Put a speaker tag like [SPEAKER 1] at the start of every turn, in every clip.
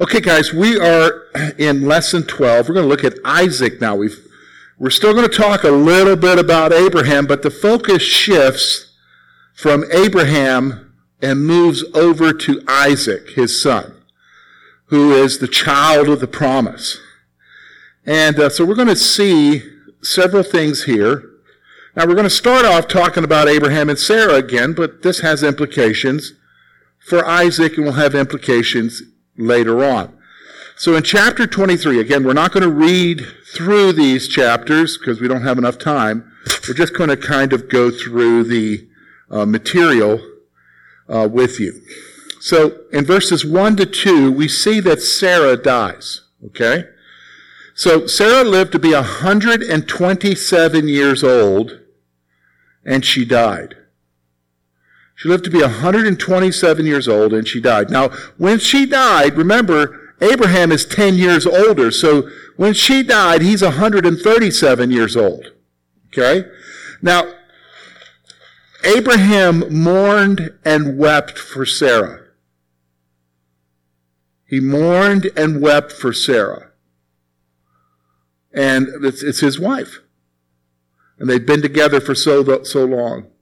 [SPEAKER 1] Okay, guys, we are in lesson 12. We're going to look at Isaac now. We've, we're still going to talk a little bit about Abraham, but the focus shifts from Abraham and moves over to Isaac, his son, who is the child of the promise. And uh, so we're going to see several things here. Now, we're going to start off talking about Abraham and Sarah again, but this has implications for Isaac and will have implications later on. So in chapter 23, again, we're not going to read through these chapters because we don't have enough time. We're just going to kind of go through the uh, material uh, with you. So in verses 1 to 2, we see that Sarah dies. Okay? So Sarah lived to be 127 years old and she died. She lived to be 127 years old and she died. Now, when she died, remember, Abraham is 10 years older. So when she died, he's 137 years old. Okay? Now, Abraham mourned and wept for Sarah. He mourned and wept for Sarah. And it's, it's his wife. And they've been together for so, so long.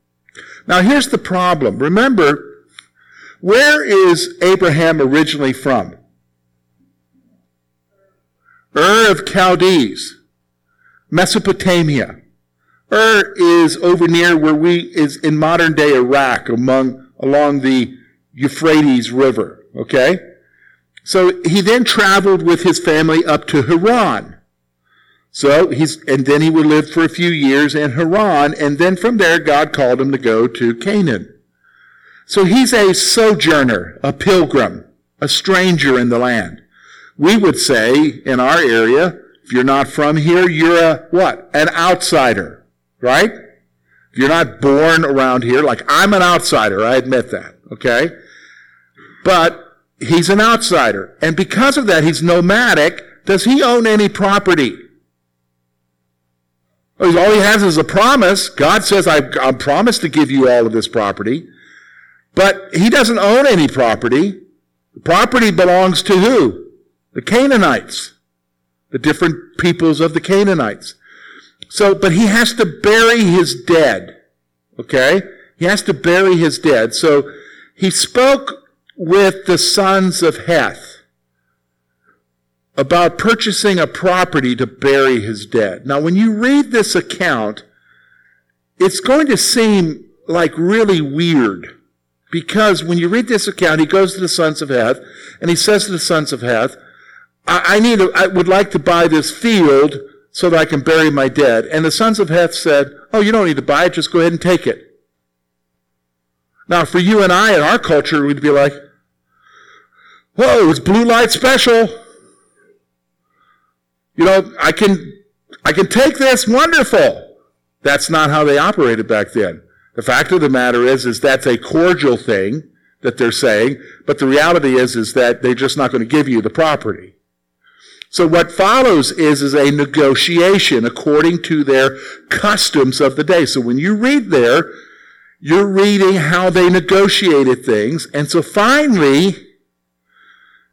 [SPEAKER 1] Now here's the problem. Remember, where is Abraham originally from? Ur of Chaldees, Mesopotamia. Ur is over near where we is in modern day Iraq, among along the Euphrates River. Okay, so he then traveled with his family up to Haran. So he's, and then he would live for a few years in Haran, and then from there God called him to go to Canaan. So he's a sojourner, a pilgrim, a stranger in the land. We would say in our area, if you're not from here, you're a what? An outsider, right? If you're not born around here, like I'm an outsider, I admit that, okay? But he's an outsider. And because of that, he's nomadic. Does he own any property? All he has is a promise. God says, I, I promised to give you all of this property. But he doesn't own any property. The property belongs to who? The Canaanites. The different peoples of the Canaanites. So, but he has to bury his dead. Okay? He has to bury his dead. So he spoke with the sons of Heth about purchasing a property to bury his dead. Now, when you read this account, it's going to seem like really weird because when you read this account, he goes to the sons of Heth and he says to the sons of Heth, I, I need, a, I would like to buy this field so that I can bury my dead. And the sons of Heth said, Oh, you don't need to buy it. Just go ahead and take it. Now, for you and I in our culture, we'd be like, Whoa, it's blue light special you know, I can, I can take this, wonderful. That's not how they operated back then. The fact of the matter is, is that's a cordial thing that they're saying, but the reality is, is that they're just not going to give you the property. So what follows is, is a negotiation according to their customs of the day. So when you read there, you're reading how they negotiated things. And so finally,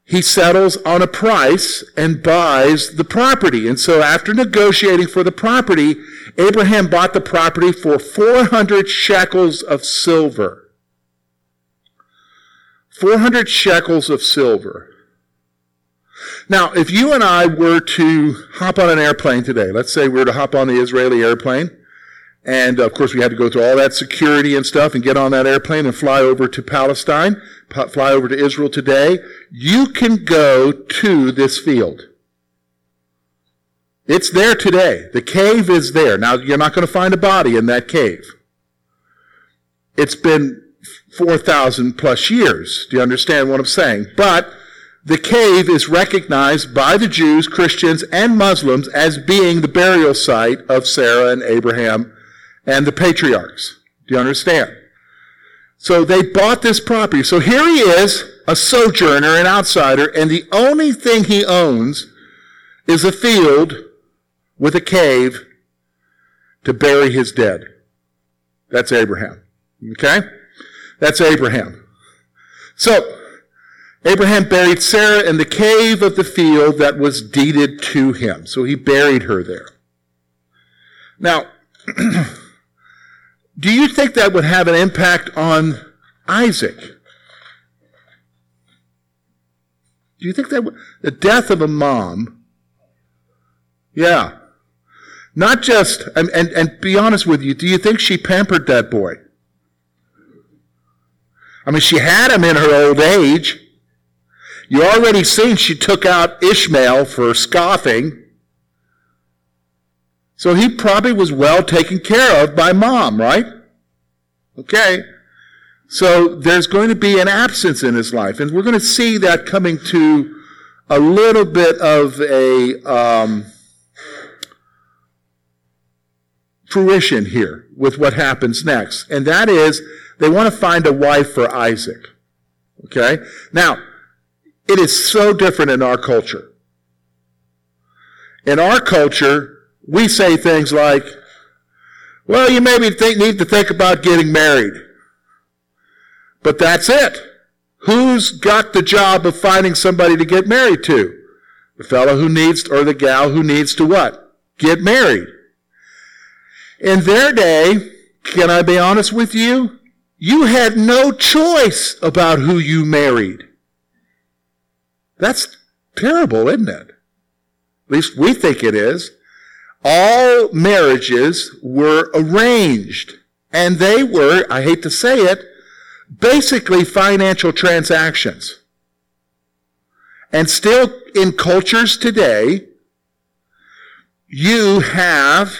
[SPEAKER 1] he settles on a price and buys the property. And so after negotiating for the property, Abraham bought the property for 400 shekels of silver. 400 shekels of silver. Now, if you and I were to hop on an airplane today, let's say we were to hop on the Israeli airplane, and of course, we had to go through all that security and stuff and get on that airplane and fly over to Palestine, fly over to Israel today. You can go to this field. It's there today. The cave is there. Now, you're not going to find a body in that cave. It's been 4,000 plus years. Do you understand what I'm saying? But the cave is recognized by the Jews, Christians, and Muslims as being the burial site of Sarah and Abraham and the patriarchs. Do you understand? So they bought this property. So here he is, a sojourner, an outsider, and the only thing he owns is a field with a cave to bury his dead. That's Abraham. Okay? That's Abraham. So, Abraham buried Sarah in the cave of the field that was deeded to him. So he buried her there. Now, do you think that would have an impact on Isaac? Do you think that would, the death of a mom? Yeah. Not just, and, and, and be honest with you, do you think she pampered that boy? I mean, she had him in her old age. You already seen she took out Ishmael for scoffing. So he probably was well taken care of by mom, right? Okay. So there's going to be an absence in his life. And we're going to see that coming to a little bit of a um, fruition here with what happens next. And that is they want to find a wife for Isaac. Okay? Now, it is so different in our culture. In our culture, we say things like, well, you maybe think, need to think about getting married. But that's it. Who's got the job of finding somebody to get married to? The fellow who needs, or the gal who needs to what? Get married. In their day, can I be honest with you? You had no choice about who you married. That's terrible, isn't it? At least we think it is. All marriages were arranged, and they were, I hate to say it, basically financial transactions. And still in cultures today, you have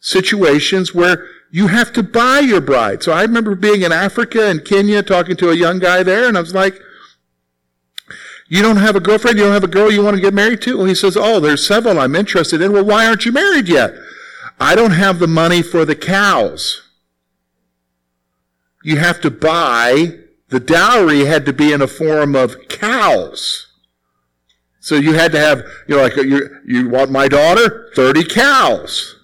[SPEAKER 1] situations where you have to buy your bride. So I remember being in Africa and Kenya talking to a young guy there, and I was like, you don't have a girlfriend? You don't have a girl you want to get married to? Well, he says, Oh, there's several I'm interested in. Well, why aren't you married yet? I don't have the money for the cows. You have to buy, the dowry had to be in a form of cows. So you had to have, you know, like, you, you want my daughter? 30 cows.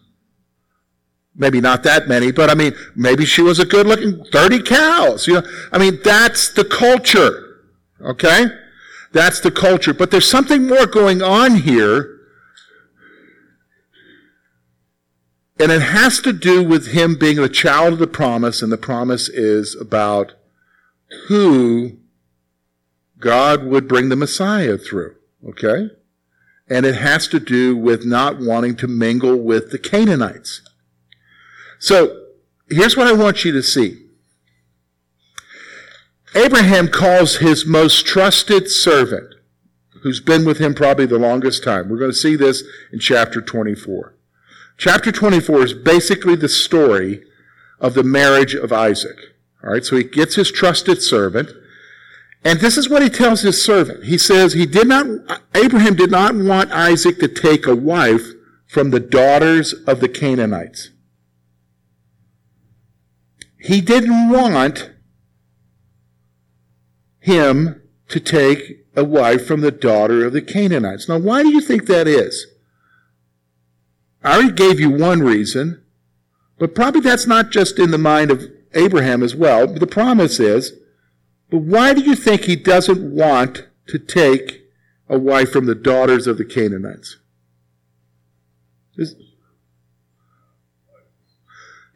[SPEAKER 1] Maybe not that many, but I mean, maybe she was a good looking 30 cows. You know, I mean, that's the culture. Okay? That's the culture. But there's something more going on here. And it has to do with him being the child of the promise, and the promise is about who God would bring the Messiah through. Okay? And it has to do with not wanting to mingle with the Canaanites. So, here's what I want you to see. Abraham calls his most trusted servant, who's been with him probably the longest time. We're going to see this in chapter 24. Chapter 24 is basically the story of the marriage of Isaac. All right, so he gets his trusted servant, and this is what he tells his servant. He says he did not, Abraham did not want Isaac to take a wife from the daughters of the Canaanites. He didn't want him to take a wife from the daughter of the Canaanites. Now, why do you think that is? I already gave you one reason, but probably that's not just in the mind of Abraham as well. The promise is, but why do you think he doesn't want to take a wife from the daughters of the Canaanites? Is,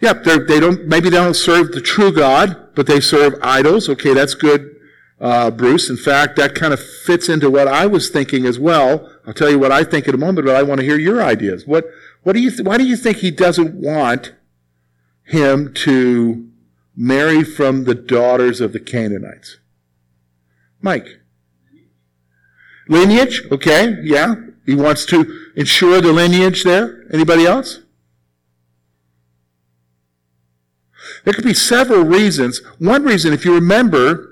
[SPEAKER 1] yeah, they don't. Maybe they don't serve the true God, but they serve idols. Okay, that's good uh, Bruce. In fact, that kind of fits into what I was thinking as well. I'll tell you what I think in a moment, but I want to hear your ideas. What, what do you th- why do you think he doesn't want him to marry from the daughters of the Canaanites? Mike. Lineage, okay, yeah. He wants to ensure the lineage there. Anybody else? There could be several reasons. One reason, if you remember,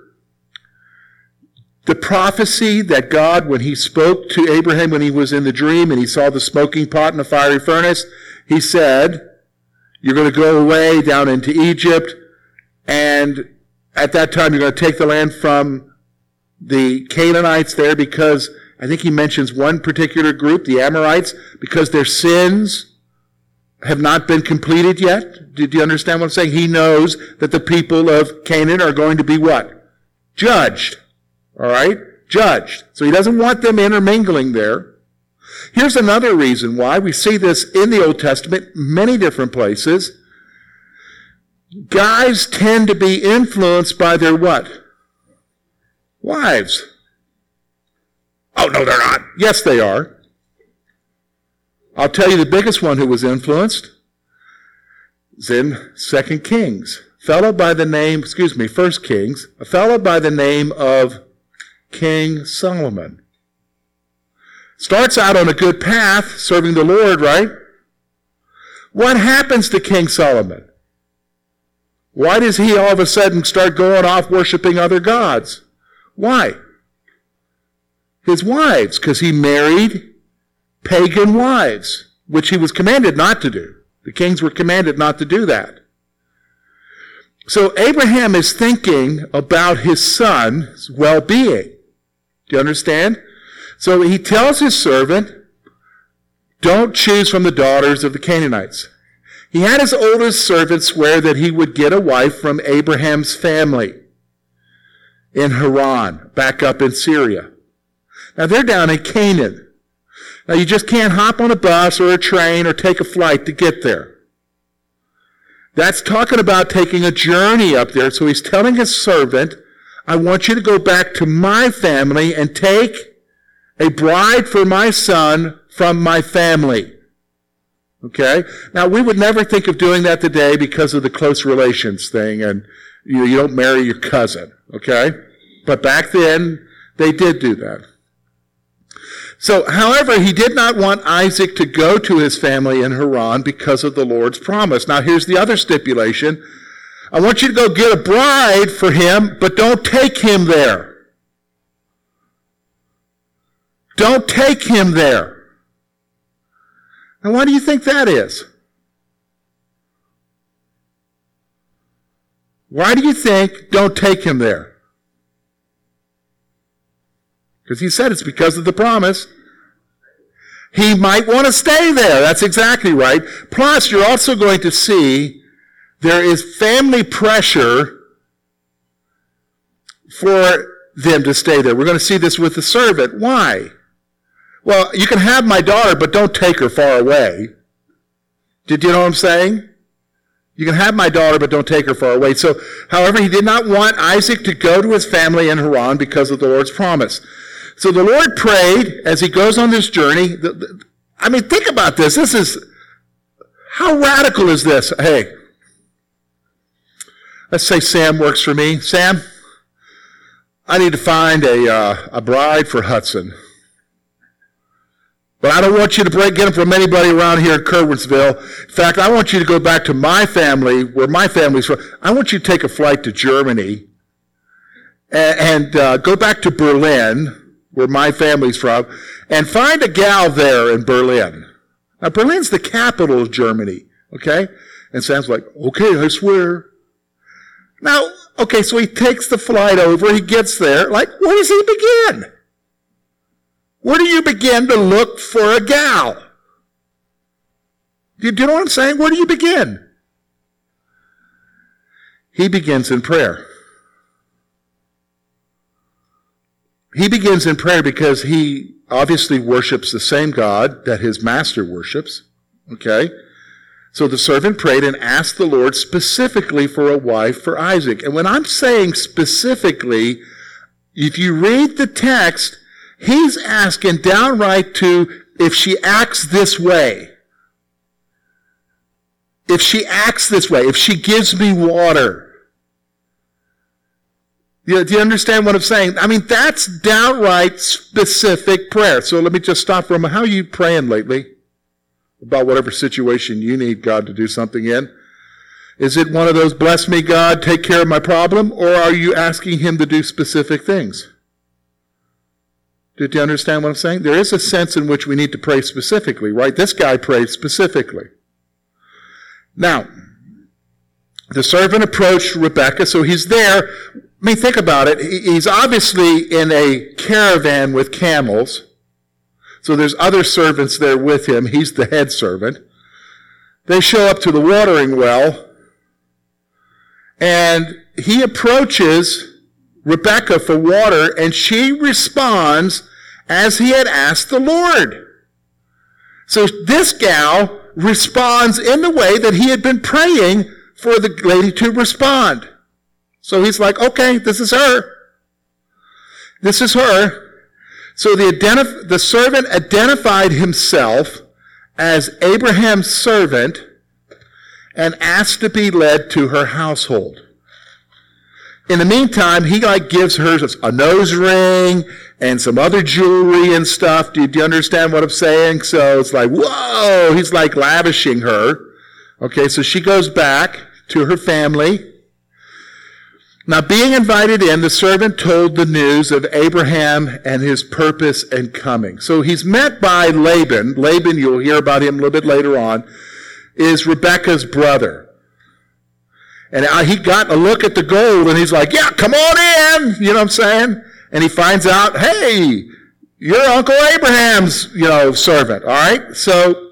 [SPEAKER 1] the prophecy that God, when he spoke to Abraham when he was in the dream and he saw the smoking pot in the fiery furnace, he said, You're going to go away down into Egypt, and at that time you're going to take the land from the Canaanites there because I think he mentions one particular group, the Amorites, because their sins have not been completed yet. Did you understand what I'm saying? He knows that the people of Canaan are going to be what? Judged. All right? judged. So he doesn't want them intermingling there. Here's another reason why we see this in the Old Testament, many different places. Guys tend to be influenced by their what? Wives. Oh, no, they're not. Yes, they are. I'll tell you the biggest one who was influenced is in Second Kings. A fellow by the name, excuse me, First Kings, a fellow by the name of King Solomon. Starts out on a good path, serving the Lord, right? What happens to King Solomon? Why does he all of a sudden start going off worshiping other gods? Why? His wives, because he married pagan wives, which he was commanded not to do. The kings were commanded not to do that. So Abraham is thinking about his son's well-being. Do you understand? So he tells his servant, don't choose from the daughters of the Canaanites. He had his oldest servant swear that he would get a wife from Abraham's family in Haran, back up in Syria. Now they're down in Canaan. Now you just can't hop on a bus or a train or take a flight to get there. That's talking about taking a journey up there. So he's telling his servant, I want you to go back to my family and take a bride for my son from my family. Okay? Now, we would never think of doing that today because of the close relations thing and you, you don't marry your cousin. Okay? But back then, they did do that. So, however, he did not want Isaac to go to his family in Haran because of the Lord's promise. Now, here's the other stipulation. I want you to go get a bride for him, but don't take him there. Don't take him there. Now, why do you think that is? Why do you think don't take him there? Because he said it's because of the promise. He might want to stay there. That's exactly right. Plus, you're also going to see there is family pressure for them to stay there. We're going to see this with the servant. Why? Well, you can have my daughter, but don't take her far away. Did you know what I'm saying? You can have my daughter, but don't take her far away. So, however, he did not want Isaac to go to his family in Haran because of the Lord's promise. So the Lord prayed as he goes on this journey. I mean, think about this. This is, how radical is this? Hey, let's say Sam works for me. Sam, I need to find a, uh, a bride for Hudson. But I don't want you to break, get them from anybody around here in Curwensville. In fact, I want you to go back to my family, where my family's from. I want you to take a flight to Germany and, and uh, go back to Berlin, where my family's from, and find a gal there in Berlin. Now, Berlin's the capital of Germany, okay? And Sam's like, okay, I swear. Now, okay, so he takes the flight over, he gets there. Like, where does he begin? Where do you begin to look for a gal? Do you, know what I'm saying? Where do you begin? He begins in prayer. He begins in prayer because he obviously worships the same God that his master worships. Okay? So the servant prayed and asked the Lord specifically for a wife for Isaac. And when I'm saying specifically, if you read the text, He's asking downright to if she acts this way. If she acts this way, if she gives me water. Do you understand what I'm saying? I mean, that's downright specific prayer. So let me just stop for a moment. How are you praying lately? About whatever situation you need God to do something in? Is it one of those, bless me, God, take care of my problem? Or are you asking Him to do specific things? Did you understand what I'm saying? There is a sense in which we need to pray specifically, right? This guy prayed specifically. Now, the servant approached Rebecca, so he's there. I mean, think about it. He's obviously in a caravan with camels. So there's other servants there with him. He's the head servant. They show up to the watering well, and he approaches Rebecca for water, and she responds as he had asked the Lord. So this gal responds in the way that he had been praying for the lady to respond. So he's like, okay, this is her. This is her. So the, identif- the servant identified himself as Abraham's servant and asked to be led to her household. In the meantime, he like gives her a nose ring and some other jewelry and stuff. Do you, do you understand what I'm saying? So it's like, whoa, he's like lavishing her. Okay, so she goes back to her family. Now, being invited in, the servant told the news of Abraham and his purpose and coming. So he's met by Laban. Laban, you'll hear about him a little bit later on, is Rebecca's brother. And he got a look at the gold and he's like, yeah, come on in. You know what I'm saying? And he finds out, hey, you're Uncle Abraham's, you know, servant. All right. So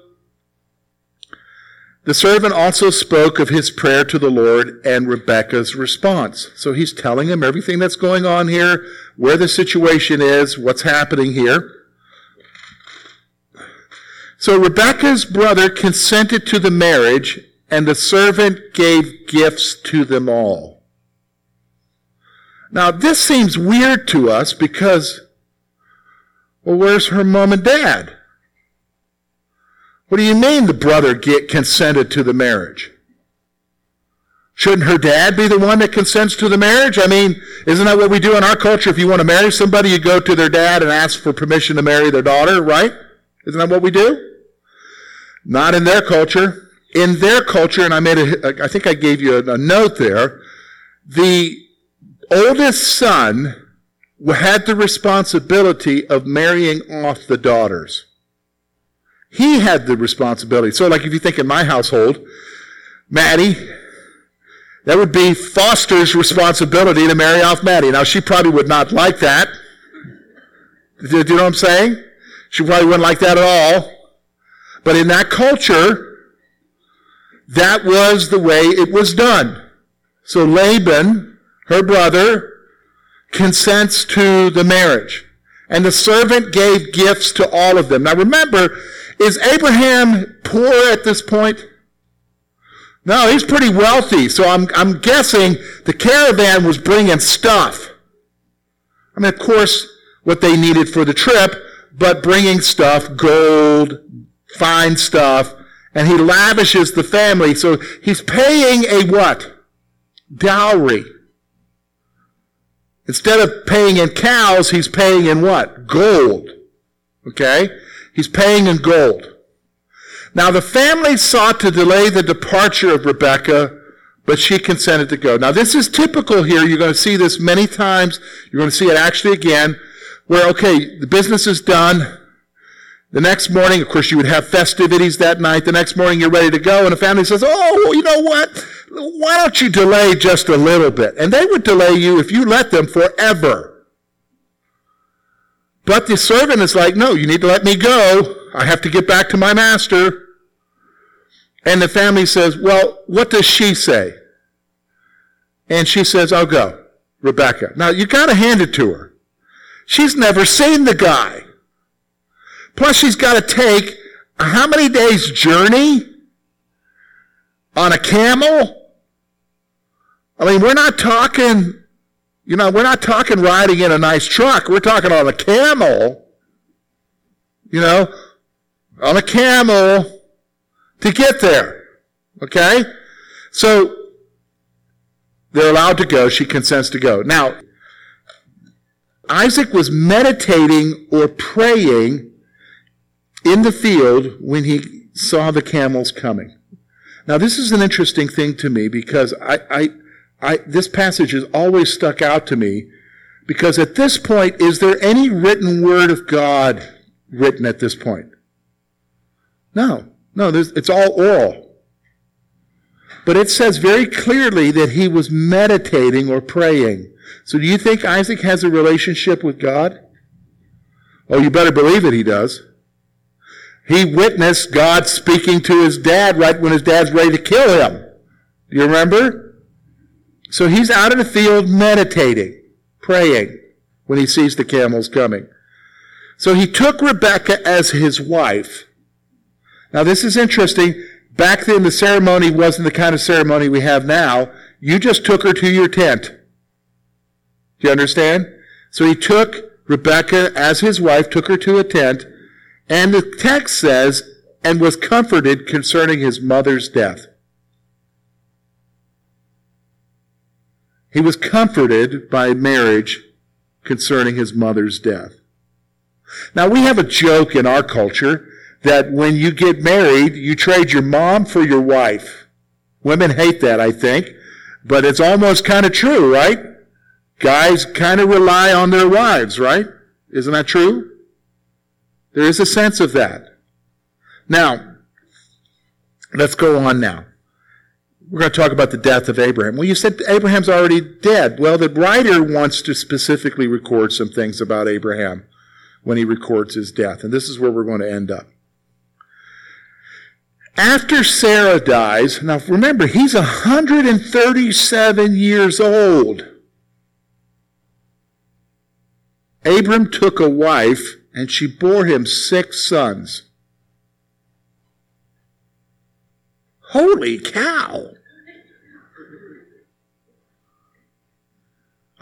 [SPEAKER 1] the servant also spoke of his prayer to the Lord and Rebekah's response. So he's telling him everything that's going on here, where the situation is, what's happening here. So Rebekah's brother consented to the marriage, and the servant gave gifts to them all. Now, this seems weird to us because, well, where's her mom and dad? What do you mean the brother get consented to the marriage? Shouldn't her dad be the one that consents to the marriage? I mean, isn't that what we do in our culture? If you want to marry somebody, you go to their dad and ask for permission to marry their daughter, right? Isn't that what we do? Not in their culture. In their culture, and I made a, I think I gave you a, a note there, the oldest son had the responsibility of marrying off the daughters. He had the responsibility. So, like if you think in my household, Maddie, that would be Foster's responsibility to marry off Maddie. Now, she probably would not like that. Do you know what I'm saying? She probably wouldn't like that at all. But in that culture, that was the way it was done. So Laban, her brother, consents to the marriage. And the servant gave gifts to all of them. Now remember, is Abraham poor at this point? No, he's pretty wealthy. So I'm, I'm guessing the caravan was bringing stuff. I mean, of course, what they needed for the trip, but bringing stuff, gold, fine stuff, and he lavishes the family. So he's paying a what? Dowry. Instead of paying in cows, he's paying in what? Gold. Okay? He's paying in gold. Now the family sought to delay the departure of Rebekah, but she consented to go. Now this is typical here. You're going to see this many times. You're going to see it actually again, where, okay, the business is done. The next morning, of course, you would have festivities that night. The next morning, you're ready to go, and the family says, Oh, you know what? Why don't you delay just a little bit? And they would delay you if you let them forever. But the servant is like, no, you need to let me go. I have to get back to my master. And the family says, well, what does she say? And she says, I'll go. Rebecca. Now, you gotta hand it to her. She's never seen the guy. Plus, she's got to take how many days journey on a camel? I mean, we're not talking you know, we're not talking riding in a nice truck. We're talking on a camel. You know, on a camel to get there. Okay? So, they're allowed to go. She consents to go. Now, Isaac was meditating or praying in the field when he saw the camels coming. Now, this is an interesting thing to me because I, I I, this passage has always stuck out to me because at this point, is there any written word of God written at this point? No. No, it's all oral. But it says very clearly that he was meditating or praying. So do you think Isaac has a relationship with God? Oh, you better believe it, he does. He witnessed God speaking to his dad right when his dad's ready to kill him. Do you remember? So he's out in the field meditating, praying when he sees the camels coming. So he took Rebekah as his wife. Now this is interesting. Back then the ceremony wasn't the kind of ceremony we have now. You just took her to your tent. Do you understand? So he took Rebekah as his wife, took her to a tent, and the text says, and was comforted concerning his mother's death. He was comforted by marriage concerning his mother's death. Now we have a joke in our culture that when you get married, you trade your mom for your wife. Women hate that, I think, but it's almost kind of true, right? Guys kind of rely on their wives, right? Isn't that true? There is a sense of that. Now, let's go on now. We're going to talk about the death of Abraham. Well, you said Abraham's already dead. Well, the writer wants to specifically record some things about Abraham when he records his death. And this is where we're going to end up. After Sarah dies, now remember, he's 137 years old. Abram took a wife, and she bore him six sons. Holy cow!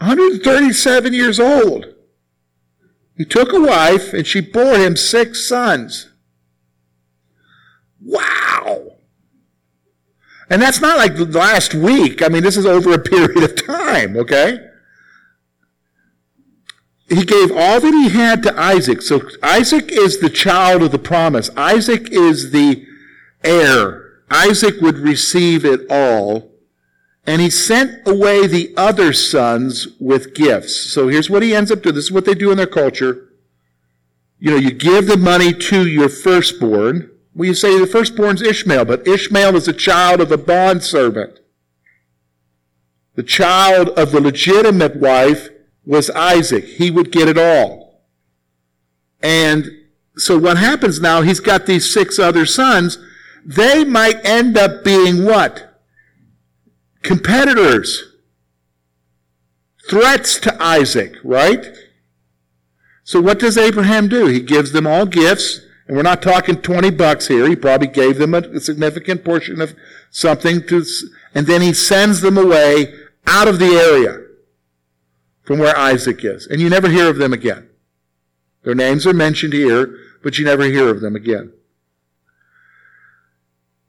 [SPEAKER 1] 137 years old. He took a wife, and she bore him six sons. Wow! And that's not like the last week. I mean, this is over a period of time, okay? he gave all that he had to Isaac. So Isaac is the child of the promise. Isaac is the heir. Isaac would receive it all. And he sent away the other sons with gifts. So here's what he ends up doing. This is what they do in their culture. You know, you give the money to your firstborn. Well, you say the firstborn's Ishmael, but Ishmael is a child of a bondservant. The child of the legitimate wife was Isaac. He would get it all. And so what happens now, he's got these six other sons. They might end up being what? Competitors. Threats to Isaac, right? So what does Abraham do? He gives them all gifts, and we're not talking 20 bucks here. He probably gave them a significant portion of something to, and then he sends them away out of the area from where Isaac is. And you never hear of them again. Their names are mentioned here, but you never hear of them again.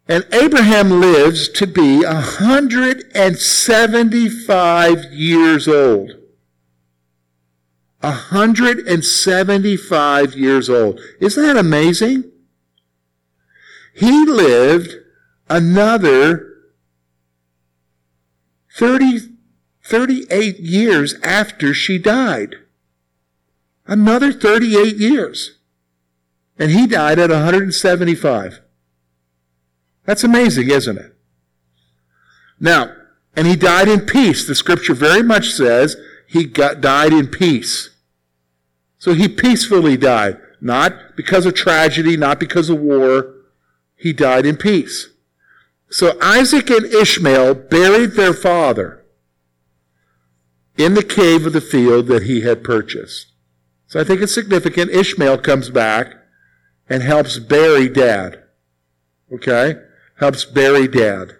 [SPEAKER 1] And Abraham lives to be 175 years old. 175 years old. Isn't that amazing? He lived another 30 38 years after she died. Another 38 years. And he died at 175. That's amazing, isn't it? Now, and he died in peace. The scripture very much says he got, died in peace. So he peacefully died. Not because of tragedy, not because of war. He died in peace. So Isaac and Ishmael buried their father in the cave of the field that he had purchased. So I think it's significant. Ishmael comes back and helps bury dad. Okay? Helps bury dad.